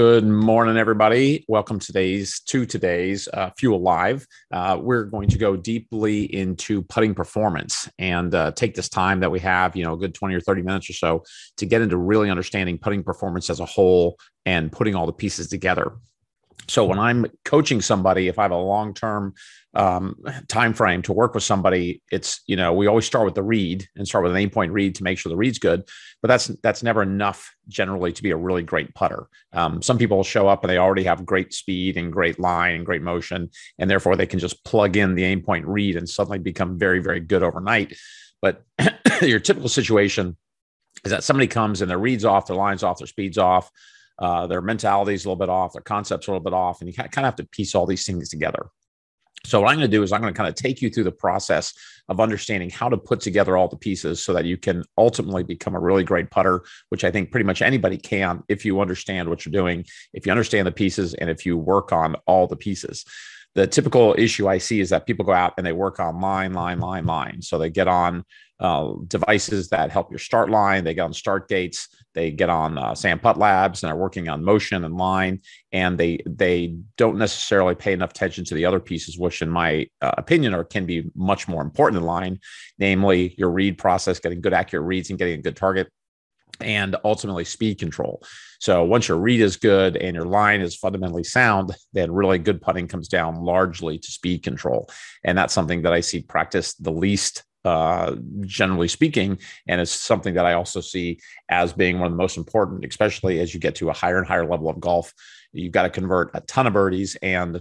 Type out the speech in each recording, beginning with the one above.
Good morning, everybody. Welcome to today's to today's uh, Fuel Live. Uh, we're going to go deeply into putting performance and uh, take this time that we have, you know, a good twenty or thirty minutes or so, to get into really understanding putting performance as a whole and putting all the pieces together. So when I'm coaching somebody, if I have a long term um, time frame to work with somebody, it's you know we always start with the read and start with an Aimpoint read to make sure the read's good, but that's that's never enough generally to be a really great putter. Um, some people show up and they already have great speed and great line and great motion, and therefore they can just plug in the Aimpoint read and suddenly become very very good overnight. But your typical situation is that somebody comes and their reads off, their lines off, their speeds off uh, their mentality is a little bit off, their concepts are a little bit off, and you kind of have to piece all these things together. So, what I'm going to do is I'm going to kind of take you through the process of understanding how to put together all the pieces so that you can ultimately become a really great putter, which I think pretty much anybody can if you understand what you're doing, if you understand the pieces, and if you work on all the pieces the typical issue I see is that people go out and they work on line, line, line, line. So they get on uh, devices that help your start line. They get on start gates. They get on uh, SAM PuttLabs and they're working on motion and line. And they they don't necessarily pay enough attention to the other pieces, which, in my uh, opinion, are can be much more important than line, namely your read process, getting good accurate reads and getting a good target and ultimately speed control. So once your read is good and your line is fundamentally sound, then really good putting comes down largely to speed control. And that's something that I see practiced the least uh, generally speaking. And it's something that I also see as being one of the most important, especially as you get to a higher and higher level of golf. You've got to convert a ton of birdies and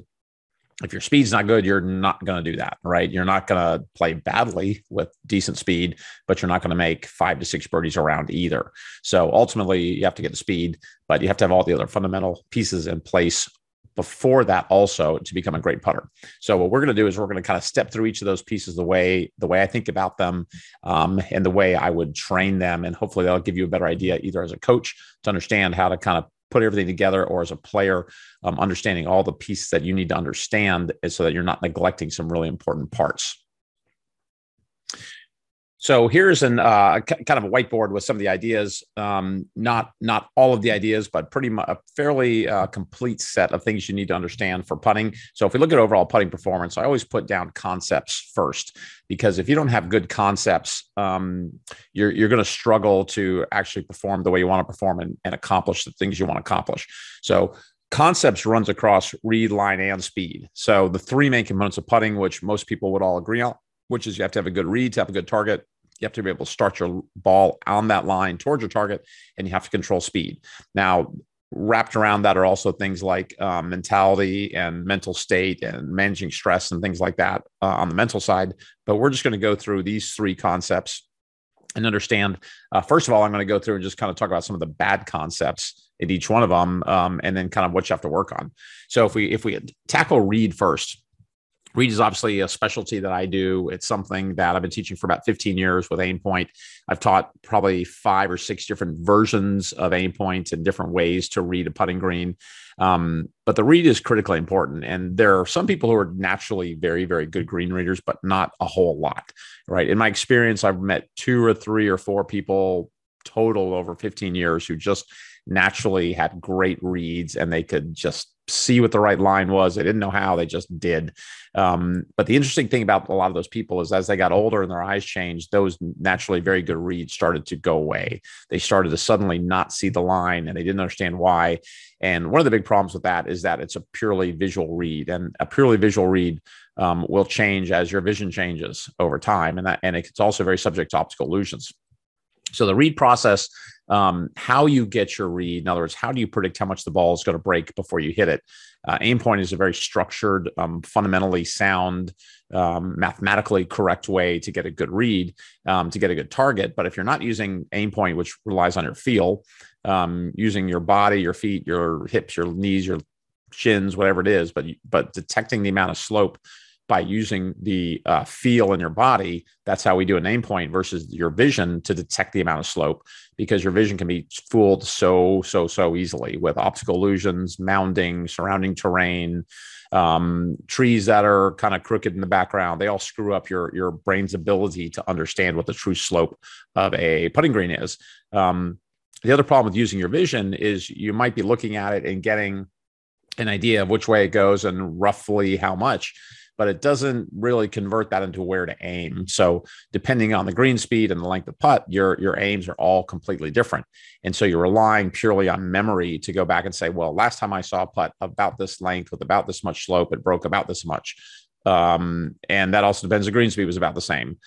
if your speed's not good, you're not going to do that, right? You're not going to play badly with decent speed, but you're not going to make five to six birdies around either. So ultimately, you have to get the speed, but you have to have all the other fundamental pieces in place before that also to become a great putter. So what we're going to do is we're going to kind of step through each of those pieces the way the way I think about them um, and the way I would train them, and hopefully that'll give you a better idea either as a coach to understand how to kind of put everything together or as a player um, understanding all the pieces that you need to understand so that you're not neglecting some really important parts so here's an uh, kind of a whiteboard with some of the ideas, um, not not all of the ideas, but pretty much a fairly uh, complete set of things you need to understand for putting. So if we look at overall putting performance, I always put down concepts first because if you don't have good concepts, um, you're you're going to struggle to actually perform the way you want to perform and, and accomplish the things you want to accomplish. So concepts runs across read, line, and speed. So the three main components of putting, which most people would all agree on, which is you have to have a good read to have a good target. You have to be able to start your ball on that line towards your target, and you have to control speed. Now, wrapped around that are also things like um, mentality and mental state and managing stress and things like that uh, on the mental side. But we're just going to go through these three concepts and understand. Uh, first of all, I'm going to go through and just kind of talk about some of the bad concepts in each one of them, um, and then kind of what you have to work on. So if we if we tackle read first, Read is obviously a specialty that I do. It's something that I've been teaching for about 15 years with Aimpoint. I've taught probably five or six different versions of Aimpoint and different ways to read a putting green. Um, but the read is critically important. And there are some people who are naturally very, very good green readers, but not a whole lot, right? In my experience, I've met two or three or four people total over 15 years who just naturally had great reads and they could just see what the right line was. They didn't know how, they just did. Um, but the interesting thing about a lot of those people is as they got older and their eyes changed, those naturally very good reads started to go away. They started to suddenly not see the line and they didn't understand why. And one of the big problems with that is that it's a purely visual read, and a purely visual read um, will change as your vision changes over time. And that, and it's also very subject to optical illusions. So the read process um, how you get your read. In other words, how do you predict how much the ball is going to break before you hit it? Uh, Aimpoint is a very structured, um, fundamentally sound, um, mathematically correct way to get a good read, um, to get a good target. But if you're not using Aimpoint, which relies on your feel, um, using your body, your feet, your hips, your knees, your shins, whatever it is, but but detecting the amount of slope by using the uh, feel in your body. That's how we do a name Aimpoint versus your vision to detect the amount of slope because your vision can be fooled so, so, so easily with optical illusions, mounding, surrounding terrain, um, trees that are kind of crooked in the background. They all screw up your, your brain's ability to understand what the true slope of a putting green is. Um, the other problem with using your vision is you might be looking at it and getting an idea of which way it goes and roughly how much but it doesn't really convert that into where to aim. So depending on the green speed and the length of putt, your your aims are all completely different. And so you're relying purely on memory to go back and say, well, last time I saw a putt about this length with about this much slope, it broke about this much. Um, and that also depends. The green speed was about the same,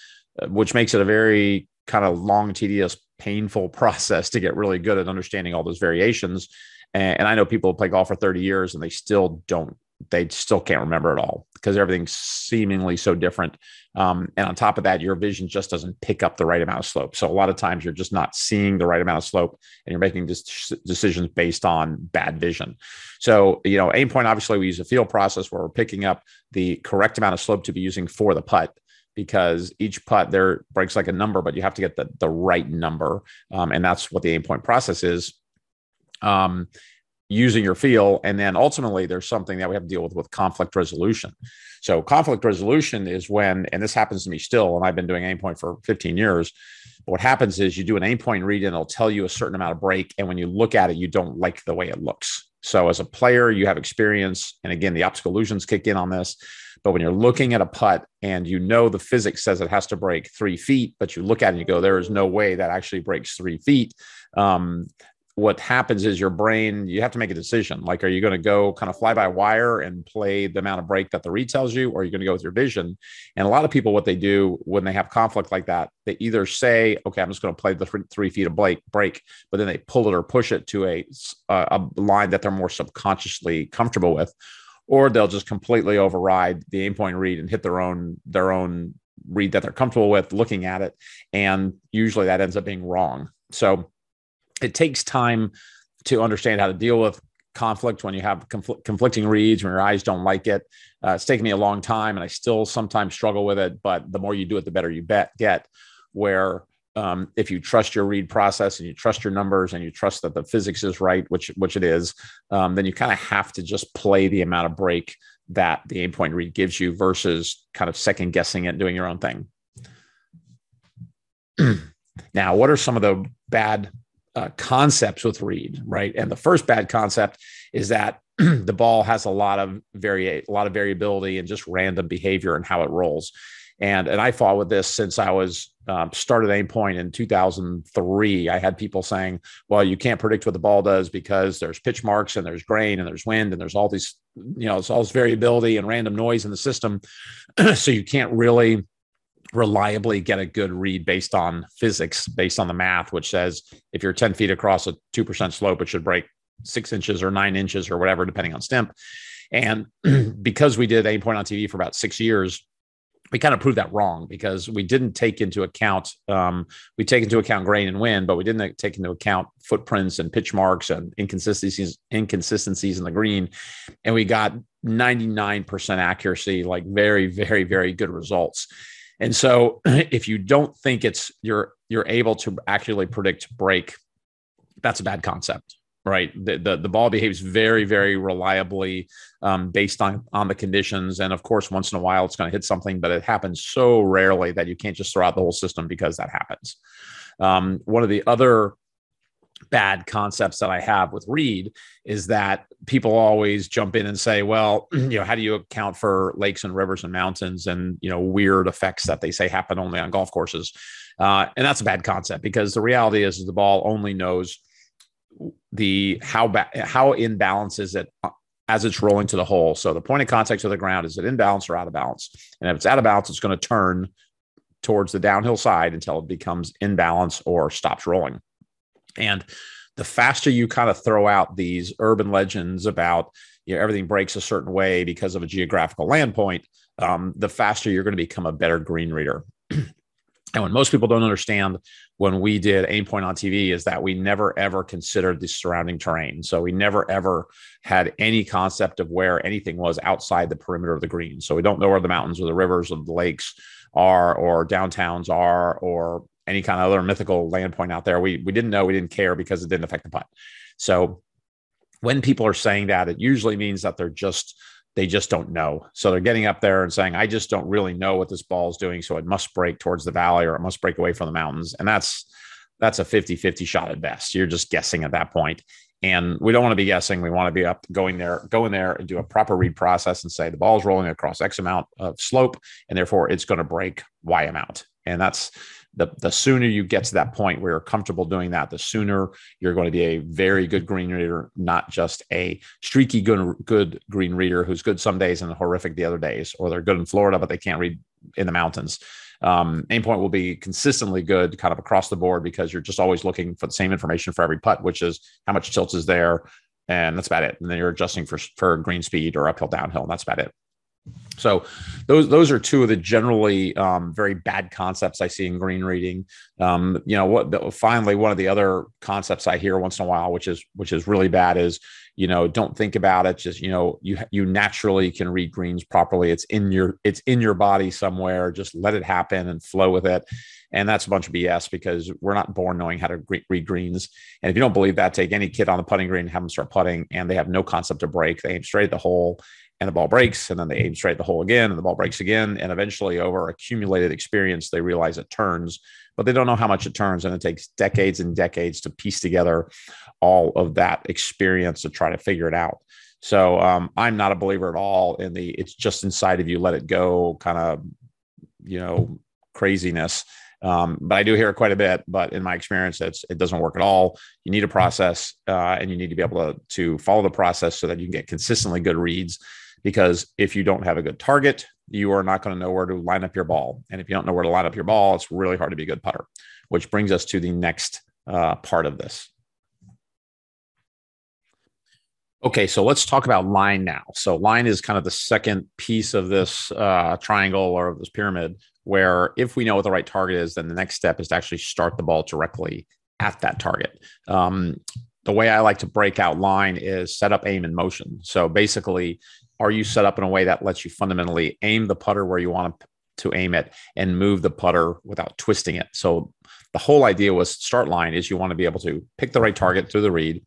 uh, which makes it a very kind of long, tedious, painful process to get really good at understanding all those variations. And, and I know people play golf for 30 years and they still don't they still can't remember it all because everything's seemingly so different. Um, and on top of that, your vision just doesn't pick up the right amount of slope. So a lot of times you're just not seeing the right amount of slope and you're making decisions based on bad vision. So, you know, Aimpoint, obviously we use a field process where we're picking up the correct amount of slope to be using for the putt because each putt there breaks like a number, but you have to get the, the right number. Um, and that's what the Aimpoint process is. Um, using your feel and then ultimately there's something that we have to deal with with conflict resolution. So conflict resolution is when and this happens to me still and i've been doing Aimpoint for 15 years what happens is you do an Aimpoint read and it'll tell you a certain amount of break and when you look at it you don't like the way it looks. So as a player you have experience and again the optical illusions kick in on this but when you're looking at a putt and you know the physics says it has to break three feet but you look at it and you go there is no way that actually breaks three feet um, what happens is your brain you have to make a decision. Like are you going to go kind of fly by wire and play the amount of break that the read tells you or are you going to go with your vision? And a lot of people what they do when they have conflict like that they either say okay i'm just going to play the three, three feet of break break but then they pull it or push it to a, a line that they're more subconsciously comfortable with or they'll just completely override the Aimpoint read and hit their own their own read that they're comfortable with looking at it and usually that ends up being wrong. So it takes time to understand how to deal with conflict when you have confl- conflicting reads when your eyes don't like it. Uh, it's taken me a long time and i still sometimes struggle with it but the more you do it the better you bet get where um, if you trust your read process and you trust your numbers and you trust that the physics is right which which it is um, then you kind of have to just play the amount of break that the Aimpoint read gives you versus kind of second guessing it and doing your own thing. Now what are some of the bad uh, concepts with read, right? And the first bad concept is that the ball has a lot of vari- a lot of variability and just random behavior and how it rolls. And and I fought with this since I was um, started Aimpoint in 2003. I had people saying, "Well, you can't predict what the ball does because there's pitch marks and there's grain and there's wind and there's all these, you know, it's all this variability and random noise in the system, so you can't really." Reliably get a good read based on physics, based on the math, which says if you're 10 feet across a 2% slope, it should break six inches or nine inches or whatever, depending on stimp. And because we did Aimpoint on TV for about six years, we kind of proved that wrong because we didn't take into account um, we take into account grain and wind, but we didn't take into account footprints and pitch marks and inconsistencies inconsistencies in the green, and we got 99% accuracy, like very very very good results. And so if you don't think it's you're you're able to actually predict break, that's a bad concept, right? The the, the ball behaves very very reliably um, based on on the conditions, and of course, once in a while it's going to hit something, but it happens so rarely that you can't just throw out the whole system because that happens. Um, one of the other bad concepts that I have with Read is that people always jump in and say, well, you know, how do you account for lakes and rivers and mountains and, you know, weird effects that they say happen only on golf courses? Uh, and that's a bad concept because the reality is, the ball only knows the how ba- how in balance is it uh, as it's rolling to the hole. So the point of contact to the ground is it in balance or out of balance? And if it's out of balance, it's going to turn towards the downhill side until it becomes in balance or stops rolling. And the faster you kind of throw out these urban legends about you know, everything breaks a certain way because of a geographical land point, um, the faster you're going to become a better green reader. and when most people don't understand when we did Aimpoint on TV is that we never ever considered the surrounding terrain. So we never ever had any concept of where anything was outside the perimeter of the green. So we don't know where the mountains or the rivers or the lakes are or downtowns are or any kind of other mythical land point out there. We we didn't know, we didn't care because it didn't affect the putt. So when people are saying that, it usually means that they're just they just don't know. So they're getting up there and saying, I just don't really know what this ball is doing. So it must break towards the valley or it must break away from the mountains. And that's that's a 50 50 shot at best. You're just guessing at that point. And we don't want to be guessing. We want to be up going there, go in there and do a proper read process and say the ball is rolling across X amount of slope, and therefore it's going to break Y amount. And that's the, the sooner you get to that point where you're comfortable doing that, the sooner you're going to be a very good green reader, not just a streaky good, good green reader who's good some days and horrific the other days, or they're good in Florida, but they can't read in the mountains. Um, Aimpoint will be consistently good kind of across the board because you're just always looking for the same information for every putt, which is how much tilt is there. And that's about it. And then you're adjusting for, for green speed or uphill, downhill. And that's about it. So those those are two of the generally um, very bad concepts I see in green reading. Um, you know what? The, finally, one of the other concepts I hear once in a while, which is which is really bad, is you know don't think about it. Just you know you you naturally can read greens properly. It's in your it's in your body somewhere. Just let it happen and flow with it. And that's a bunch of BS because we're not born knowing how to read greens. And if you don't believe that, take any kid on the putting green, and have them start putting, and they have no concept of break. They aim straight at the hole and the ball breaks and then they aim straight at the hole again and the ball breaks again and eventually over accumulated experience they realize it turns but they don't know how much it turns and it takes decades and decades to piece together all of that experience to try to figure it out so um, i'm not a believer at all in the it's just inside of you let it go kind of you know craziness um, but I do hear it quite a bit. But in my experience, it's, it doesn't work at all. You need a process, uh, and you need to be able to to follow the process so that you can get consistently good reads because if you don't have a good target, you are not going to know where to line up your ball. And if you don't know where to line up your ball, it's really hard to be a good putter, which brings us to the next uh, part of this. Okay, so let's talk about line now. So, line is kind of the second piece of this uh, triangle or this pyramid, where if we know what the right target is, then the next step is to actually start the ball directly at that target. Um, the way I like to break out line is set up, aim, and motion. So basically, are you set up in a way that lets you fundamentally aim the putter where you want to aim it and move the putter without twisting it? So the whole idea was start line is you want to be able to pick the right target through the read,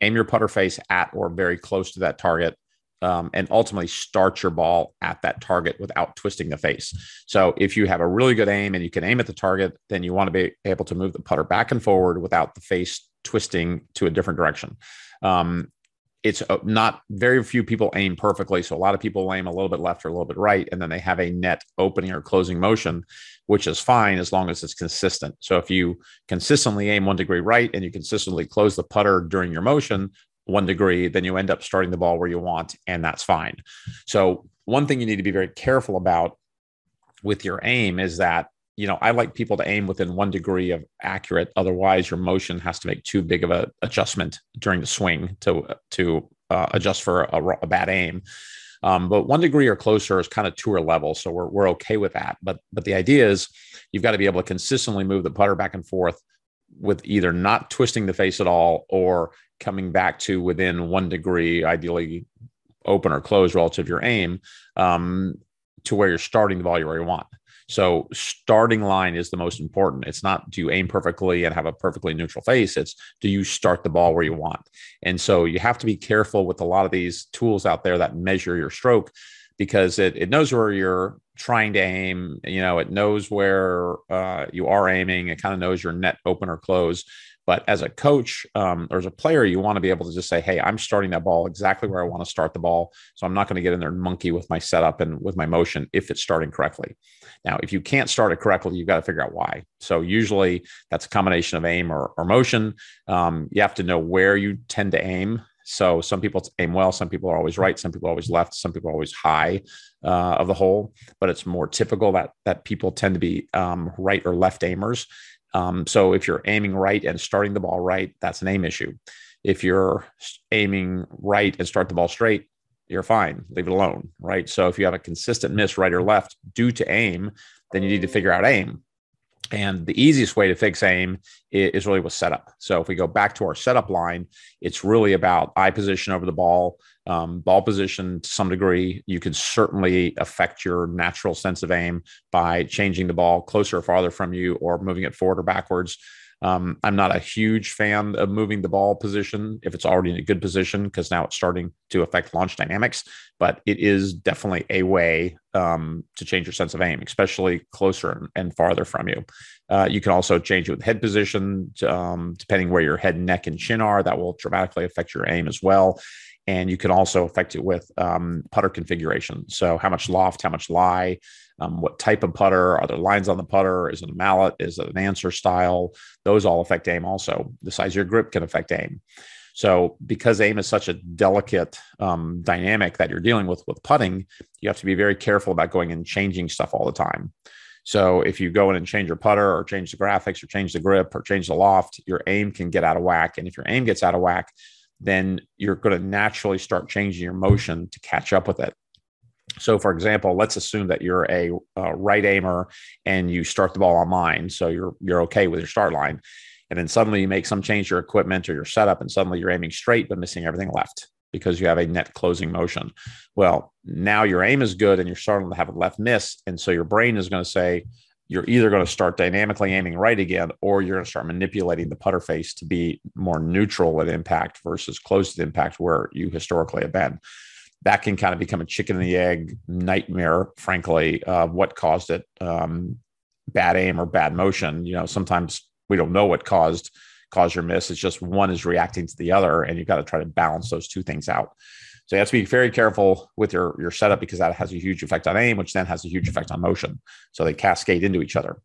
aim your putter face at or very close to that target, um, and ultimately start your ball at that target without twisting the face. So if you have a really good aim and you can aim at the target, then you want to be able to move the putter back and forward without the face twisting to a different direction. Um, it's uh, not very few people aim perfectly. So a lot of people aim a little bit left or a little bit right, and then they have a net opening or closing motion, which is fine as long as it's consistent. So if you consistently aim one degree right and you consistently close the putter during your motion one degree, then you end up starting the ball where you want, and that's fine. So one thing you need to be very careful about with your aim is that you know, I like people to aim within one degree of accurate. Otherwise, your motion has to make too big of a adjustment during the swing to to uh, adjust for a, a, bad aim. Um, but one degree or closer is kind of tour level, so we're we're okay with that. But but the idea is you've got to be able to consistently move the putter back and forth with either not twisting the face at all or coming back to within one degree, ideally open or close relative to your aim, um, to where you're starting the ball where you want. So starting line is the most important. It's not do you aim perfectly and have a perfectly neutral face. It's do you start the ball where you want. And so you have to be careful with a lot of these tools out there that measure your stroke because it, it knows where you're trying to aim. You know, it knows where uh, you are aiming. It kind of knows your net open or close. But as a coach um, or as a player, you want to be able to just say, "Hey, I'm starting that ball exactly where I want to start the ball." So I'm not going to get in there and monkey with my setup and with my motion if it's starting correctly. Now, if you can't start it correctly, you've got to figure out why. So usually that's a combination of aim or, or motion. Um, you have to know where you tend to aim. So some people aim well, some people are always right, some people are always left, some people are always high uh, of the hole. But it's more typical that that people tend to be um, right or left aimers. Um, so if you're aiming right and starting the ball right, that's an aim issue. If you're aiming right and start the ball straight, you're fine. Leave it alone. Right. So if you have a consistent miss right or left due to aim, then you need to figure out aim. And the easiest way to fix aim is really with setup. So if we go back to our setup line, it's really about eye position over the ball, um, ball position to some degree. You can certainly affect your natural sense of aim by changing the ball closer or farther from you or moving it forward or backwards. Um, I'm not a huge fan of moving the ball position if it's already in a good position because now it's starting to affect launch dynamics. But it is definitely a way um, to change your sense of aim, especially closer and farther from you. Uh, you can also change it with head position, um, depending where your head, neck, and chin are. That will dramatically affect your aim as well. And you can also affect it with um, putter configuration. So, how much loft, how much lie, um, what type of putter, are there lines on the putter? Is it a mallet? Is it an Anser style? Those all affect aim also. The size of your grip can affect aim. So, because aim is such a delicate um, dynamic that you're dealing with with putting, you have to be very careful about going and changing stuff all the time. So, if you go in and change your putter or change the graphics or change the grip or change the loft, your aim can get out of whack. And if your aim gets out of whack, then you're going to naturally start changing your motion to catch up with it. So, for example, let's assume that you're a, a, right aimer and you start the ball on line, so you're you're okay with your start line, and then suddenly you make some change to your equipment or your setup, and suddenly you're aiming straight but missing everything left because you have a net closing motion. Well, now your aim is good and you're starting to have a left miss, and so your brain is going to say, you're either going to start dynamically aiming right again, or you're going to start manipulating the putter face to be more neutral at impact versus close to impact where you historically have been. That can kind of become a chicken and the egg nightmare, frankly, of what caused it. Um, bad aim or bad motion. You know, sometimes we don't know what caused caused your miss. It's just one is reacting to the other, and you've got to try to balance those two things out. So you have to be very careful with your, your setup because that has a huge effect on aim, which then has a huge effect on motion. So they cascade into each other.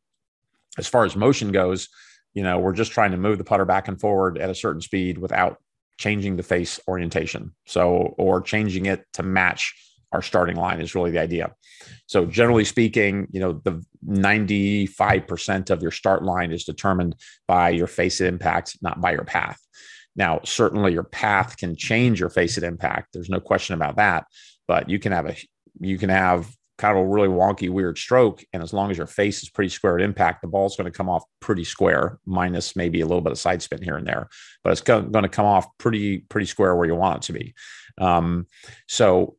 As far as motion goes, you know, we're just trying to move the putter back and forward at a certain speed without changing the face orientation. So, or changing it to match our starting line is really the idea. So, generally speaking, you know, the 95% of your start line is determined by your face impact, not by your path. Now, certainly your path can change your face at impact. There's no question about that. But you can have a you can have kind of a really wonky, weird stroke. And as long as your face is pretty square at impact, the ball's going to come off pretty square, minus maybe a little bit of side spin here and there. But it's going to come off pretty, pretty square where you want it to be. Um, so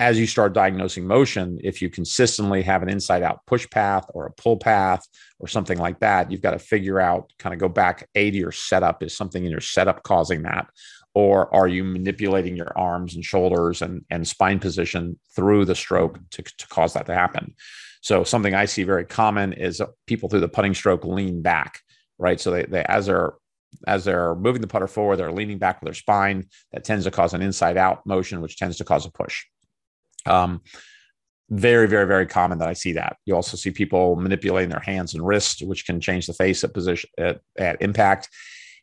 as you start diagnosing motion, if you consistently have an inside out push path or a pull path or something like that, you've got to figure out, kind of go back A to your setup. Is something in your setup causing that? Or are you manipulating your arms and shoulders and, and spine position through the stroke to, to cause that to happen? So, something I see very common is people through the putting stroke lean back, right? So, they, they as they're as they're moving the putter forward, they're leaning back with their spine. That tends to cause an inside out motion, which tends to cause a push. Um, very, very, very common that I see that. You also see people manipulating their hands and wrists, which can change the face at position at, at impact.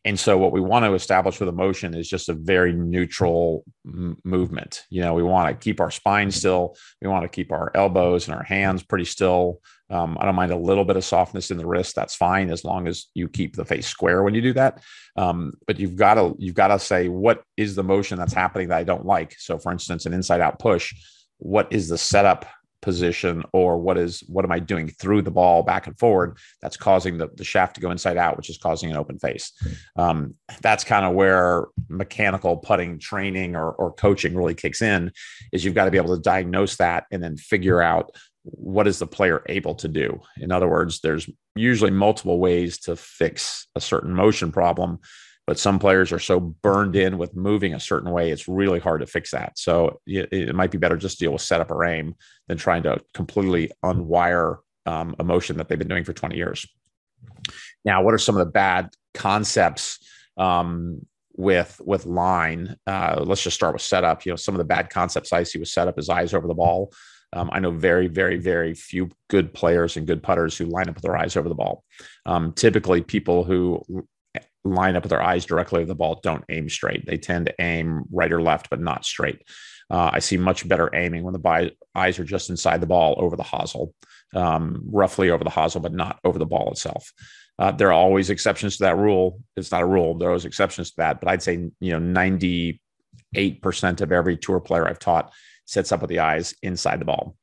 And so, what we want to establish with emotion is just a very neutral m- movement. You know, we want to keep our spine still. We want to keep our elbows and our hands pretty still. Um, I don't mind a little bit of softness in the wrist. That's fine as long as you keep the face square when you do that. Um, but you've got to you've got to say what is the motion that's happening that I don't like. So, for instance, an inside out push what is the setup position or what is what am I doing through the ball back and forward that's causing the, the shaft to go inside out, which is causing an open face. Um, that's kind of where mechanical putting training or, or coaching really kicks in is you've got to be able to diagnose that and then figure out what is the player able to do. In other words, there's usually multiple ways to fix a certain motion problem but some players are so burned in with moving a certain way, it's really hard to fix that. So it, it might be better just to deal with setup or aim than trying to completely unwire um, a motion that they've been doing for 20 years. Now, what are some of the bad concepts um, with with line? Uh, let's just start with setup. You know, some of the bad concepts I see with setup is eyes over the ball. Um, I know very, very, very few good players and good putters who line up with their eyes over the ball. Um, typically, people who line up with their eyes directly at the ball don't aim straight. They tend to aim right or left, but not straight. Uh, I see much better aiming when the bi- eyes are just inside the ball over the hosel, um, roughly over the hosel, but not over the ball itself. Uh, there are always exceptions to that rule. It's not a rule. There are always exceptions to that, but I'd say you know ninety eight percent of every tour player I've taught sets up with the eyes inside the ball.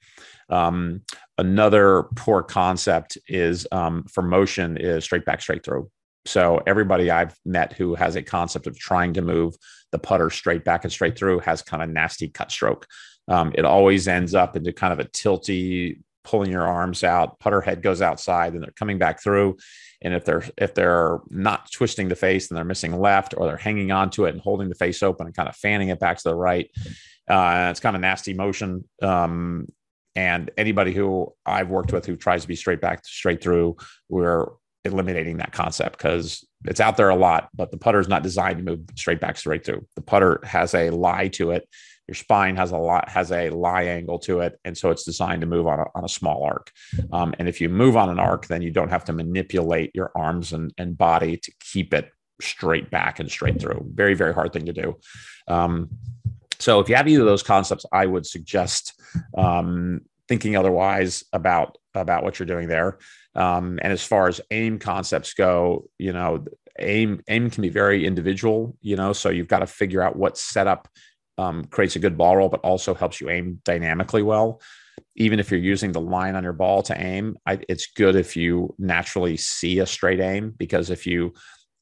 Um, another poor concept is um, for motion is straight back, straight through. So everybody I've met who has a concept of trying to move the putter straight back and straight through has kind of nasty cut stroke. Um, it always ends up into kind of a tilty pulling your arms out. Putter head goes outside, and they're coming back through. And if they're if they're not twisting the face and they're missing left, or they're hanging onto it and holding the face open and kind of fanning it back to the right, uh, it's kind of nasty motion. Um, and anybody who I've worked with who tries to be straight back, straight through, we're eliminating that concept because it's out there a lot, but the putter is not designed to move straight back, straight through. The putter has a lie to it. Your spine has a lot has a lie angle to it, and so it's designed to move on a, on a small arc. Um, and if you move on an arc, then you don't have to manipulate your arms and, and body to keep it straight back and straight through. Very very hard thing to do. Um, so if you have either of those concepts, I would suggest um, thinking otherwise about about what you're doing there. Um, and as far as aim concepts go, you know, aim aim can be very individual. You know, so you've got to figure out what setup um, creates a good ball roll, but also helps you aim dynamically well. Even if you're using the line on your ball to aim, I, it's good if you naturally see a straight aim because if you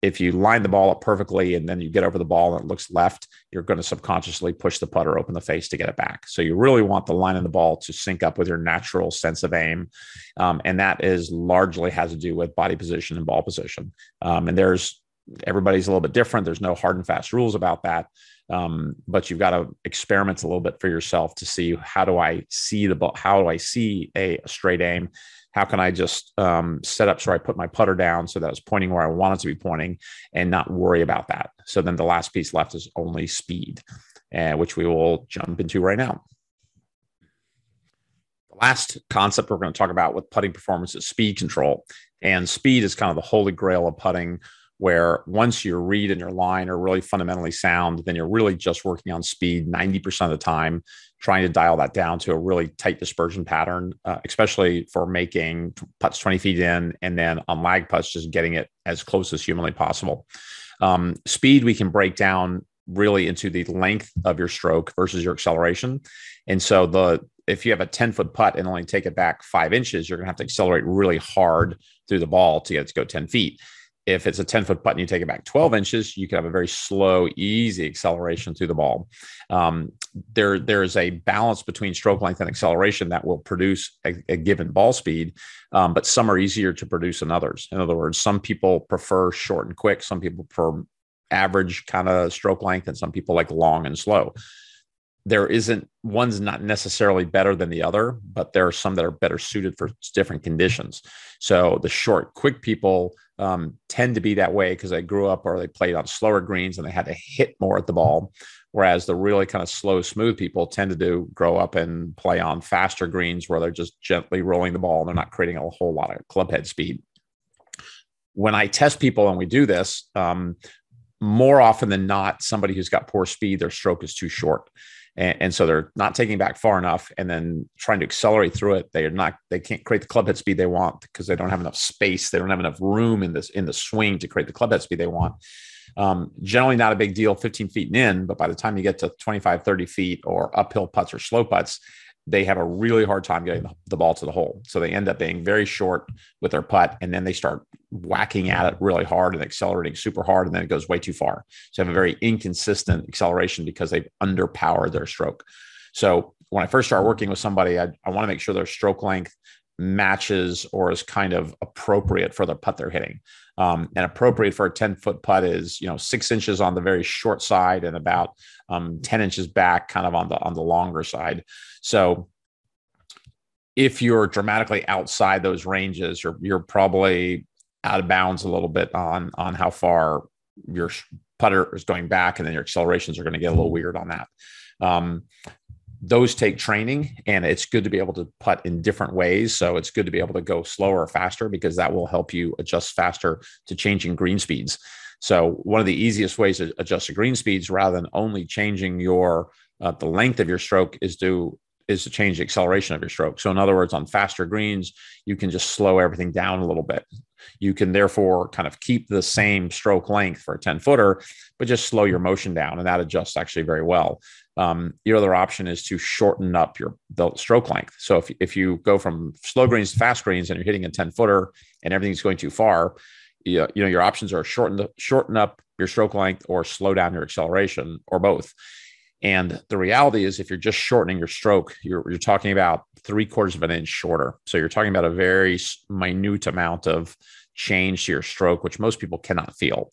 if you line the ball up perfectly and then you get over the ball and it looks left, you're going to subconsciously push the putter open the face to get it back. So you really want the line of the ball to sync up with your natural sense of aim, um, and that is largely has to do with body position and ball position. Um, and there's everybody's a little bit different. There's no hard and fast rules about that, um, but you've got to experiment a little bit for yourself to see how do I see the ball, how do I see a, a straight aim how can I just um, set up so I put my putter down so that it's pointing where I want it to be pointing and not worry about that. So then the last piece left is only speed, uh, which we will jump into right now. The last concept we're going to talk about with putting performance is speed control. And speed is kind of the holy grail of putting where once your read and your line are really fundamentally sound, then you're really just working on speed 90% of the time, trying to dial that down to a really tight dispersion pattern, uh, especially for making putts 20 feet in and then on lag putts, just getting it as close as humanly possible. Um, speed we can break down really into the length of your stroke versus your acceleration. And so the if you have a 10 foot putt and only take it back five inches, you're going to have to accelerate really hard through the ball to get it to go 10 feet if it's a 10 foot putt and you take it back 12 inches, you can have a very slow, easy acceleration through the ball. Um, there, there is a balance between stroke length and acceleration that will produce a, a given ball speed, um, but some are easier to produce than others. In other words, some people prefer short and quick, some people prefer average kind of stroke length, and some people like long and slow there isn't one's not necessarily better than the other, but there are some that are better suited for different conditions. So the short, quick people um, tend to be that way because they grew up or they played on slower greens and they had to hit more at the ball. Whereas the really kind of slow, smooth people tend to do grow up and play on faster greens where they're just gently rolling the ball and they're not creating a whole lot of club head speed. When I test people and we do this, um, more often than not, somebody who's got poor speed, their stroke is too short and, and, so they're not taking back far enough and then trying to accelerate through it they're not they can't create the club head speed they want because they don't have enough space they don't have enough room in this in the swing to create the club head speed they want um, generally not a big deal 15 feet and in but by the time you get to 25 30 feet or uphill putts or slow putts they have a really hard time getting the ball to the hole. So they end up being very short with their putt, and then they start whacking at it really hard and accelerating super hard, and then it goes way too far. So have a very inconsistent acceleration because they've underpowered their stroke. So when I first start working with somebody, I, I want to make sure their stroke length matches or is kind of appropriate for the putt they're hitting. Um, and appropriate for a 10 foot putt is, you know, six inches on the very short side and about um, 10 inches back, kind of on the on the longer side. So if you're dramatically outside those ranges, you're you're probably out of bounds a little bit on on how far your putter is going back, and then your accelerations are going to get a little weird on that. Um, those take training and it's good to be able to putt in different ways. So it's good to be able to go slower or faster because that will help you adjust faster to changing green speeds. So one of the easiest ways to adjust the green speeds rather than only changing your uh, the length of your stroke is to is to change the acceleration of your stroke. So in other words on faster greens you can just slow everything down a little bit you can therefore kind of keep the same stroke length for a 10 footer but just slow your motion down and that adjusts actually very well um, your other option is to shorten up your the stroke length. So if, if you go from slow greens to fast greens and you're hitting a 10 footer and everything's going too far, you, you know, your options are shorten, the, shorten up your stroke length or slow down your acceleration or both. And the reality is, if you're just shortening your stroke, you're, you're talking about three quarters of an inch shorter. So you're talking about a very minute amount of change to your stroke, which most people cannot feel.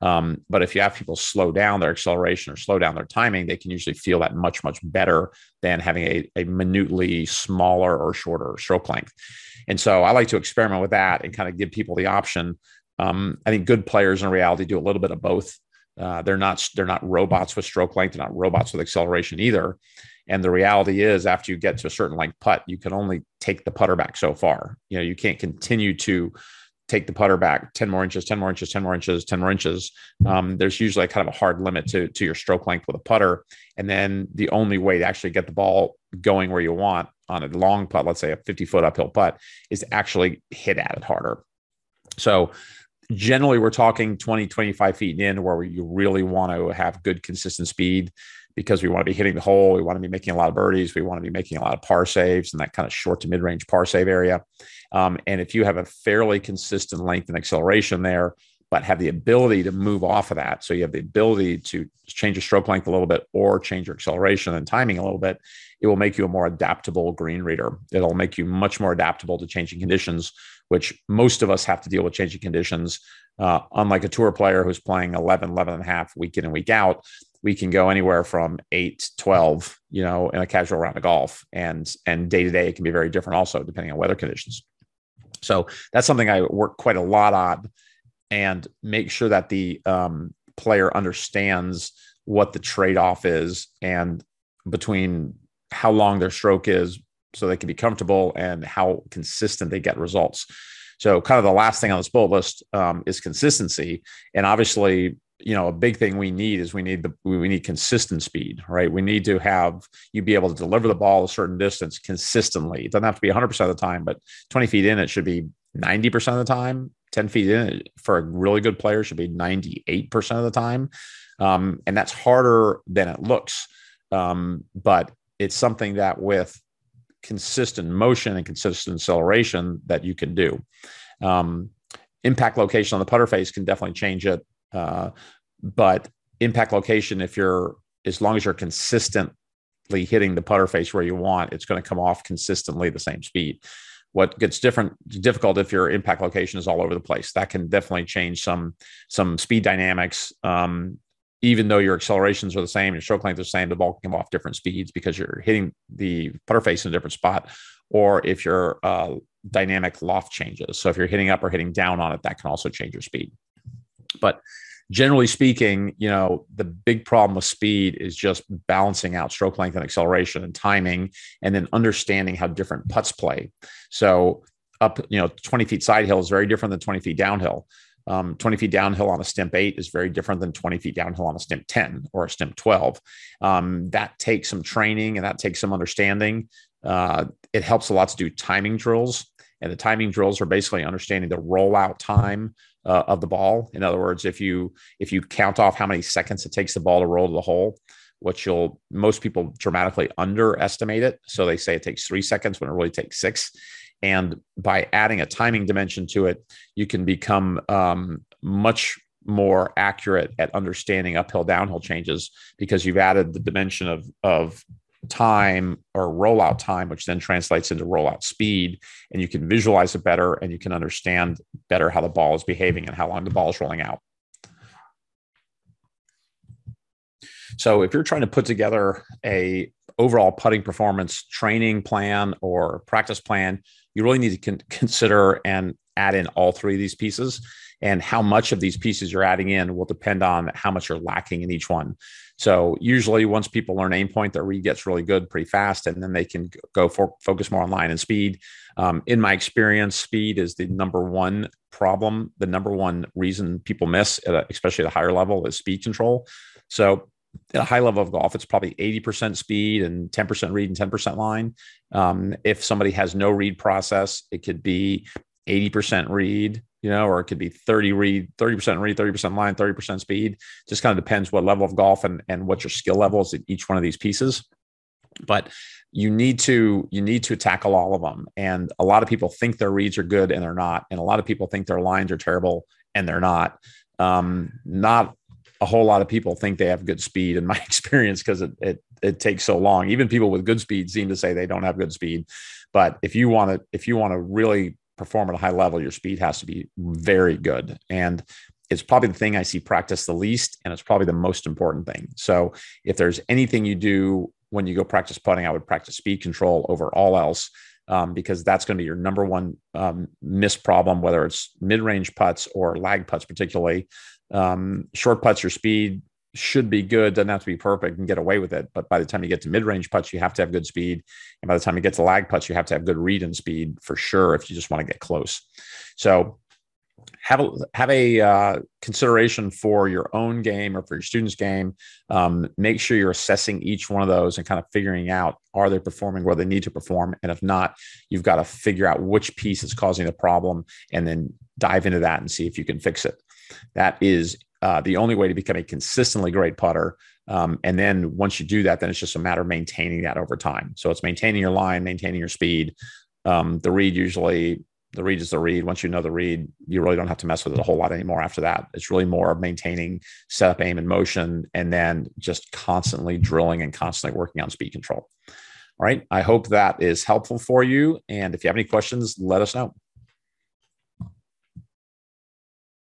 Um, but if you have people slow down their acceleration or slow down their timing, they can usually feel that much, much better than having a, a minutely smaller or shorter stroke length. And so I like to experiment with that and kind of give people the option. Um, I think good players in reality do a little bit of both. Uh, they're not they're not robots with stroke length. They're not robots with acceleration either. And the reality is, after you get to a certain length putt, you can only take the putter back so far. You know, you can't continue to take the putter back 10 more inches, 10 more inches, 10 more inches, 10 more inches. Um, there's usually kind of a hard limit to, to your stroke length with a putter. And then the only way to actually get the ball going where you want on a long putt, let's say a 50 foot uphill putt, is to actually hit at it harder. So generally we're talking 20, 25 feet in where you really want to have good consistent speed because we want to be hitting the hole. We want to be making a lot of birdies. We want to be making a lot of par saves in that kind of short to mid range par save area. Um, and if you have a fairly consistent length and acceleration there, but have the ability to move off of that, so you have the ability to change your stroke length a little bit or change your acceleration and timing a little bit, it will make you a more adaptable green reader. It'll make you much more adaptable to changing conditions, which most of us have to deal with changing conditions. Uh, unlike a tour player who's playing 11, 11 and a half week in and week out, we can go anywhere from eight, 12, you know, in a casual round of golf. And, and day to day, it can be very different also, depending on weather conditions. So that's something I work quite a lot on and make sure that the um, player understands what the trade off is and between how long their stroke is so they can be comfortable and how consistent they get results. So, kind of the last thing on this bullet list um, is consistency. And obviously, you know, a big thing we need is we need the we need consistent speed, right? We need to have you be able to deliver the ball a certain distance consistently. It doesn't have to be 100 percent of the time, but 20 feet in, it should be 90 percent of the time. 10 feet in for a really good player should be 98 percent of the time, um, and that's harder than it looks. Um, but it's something that with consistent motion and consistent acceleration that you can do. Um, impact location on the putter face can definitely change it. Uh, but impact location, if you're, as long as you're consistently hitting the putter face where you want, it's going to come off consistently the same speed. What gets different, difficult if your impact location is all over the place. That can definitely change some some speed dynamics. Um, even though your accelerations are the same, your stroke length is the same, the ball can come off different speeds because you're hitting the putter face in a different spot. Or if your uh, dynamic loft changes. So if you're hitting up or hitting down on it, that can also change your speed. But generally speaking, you know, the big problem with speed is just balancing out stroke length and acceleration and timing, and then understanding how different putts play. So up, you know, 20 feet side hill is very different than 20 feet downhill. Um, 20 feet downhill on a stimp eight is very different than 20 feet downhill on a stimp 10 or a stimp 12. Um, that takes some training and that takes some understanding. Uh, it helps a lot to do timing drills. And the timing drills are basically understanding the rollout time uh, of the ball. In other words, if you if you count off how many seconds it takes the ball to roll to the hole, which you'll most people dramatically underestimate it. So they say it takes three seconds when it really takes six. And by adding a timing dimension to it, you can become um, much more accurate at understanding uphill downhill changes because you've added the dimension of of time or rollout time, which then translates into rollout speed, and you can visualize it better and you can understand better how the ball is behaving and how long the ball is rolling out. So if you're trying to put together a overall putting performance training plan or practice plan, you really need to con- consider and add in all three of these pieces. And how much of these pieces you're adding in will depend on how much you're lacking in each one. So usually, once people learn Aimpoint, their read gets really good pretty fast, and then they can go for focus more on line and speed. Um, in my experience, speed is the number one problem. The number one reason people miss, a, especially at a higher level, is speed control. So at a high level of golf, it's probably 80% speed and 10% read and 10% line. Um, if somebody has no read process, it could be 80% read, you know, or it could be 30 read, 30% read, 30% line, 30% speed. Just kind of depends what level of golf and, and what your skill level is at each one of these pieces. But you need to you need to tackle all of them. And a lot of people think their reads are good and they're not. And a lot of people think their lines are terrible and they're not. Um, not a whole lot of people think they have good speed in my experience because it, it it takes so long. Even people with good speed seem to say they don't have good speed. But if you want to if you want to really perform at a high level, your speed has to be very good. And it's probably the thing I see practice the least, and it's probably the most important thing. So if there's anything you do when you go practice putting, I would practice speed control over all else. Um, because that's going to be your number one um, miss problem, whether it's mid range putts or lag putts, particularly. Um, short putts, your speed should be good, doesn't have to be perfect and get away with it. But by the time you get to mid range putts, you have to have good speed. And by the time you get to lag putts, you have to have good read and speed for sure if you just want to get close. So have a have a uh, consideration for your own game or for your students' game. Um, make sure you're assessing each one of those and kind of figuring out are they performing where they need to perform, and if not, you've got to figure out which piece is causing the problem, and then dive into that and see if you can fix it. That is uh, the only way to become a consistently great putter. Um, and then once you do that, then it's just a matter of maintaining that over time. So it's maintaining your line, maintaining your speed. Um, the read usually the read is the read. Once you know the read, you really don't have to mess with it a whole lot anymore after that. It's really more of maintaining setup, aim, and motion, and then just constantly drilling and constantly working on speed control. All right. I hope that is helpful for you. And if you have any questions, let us know.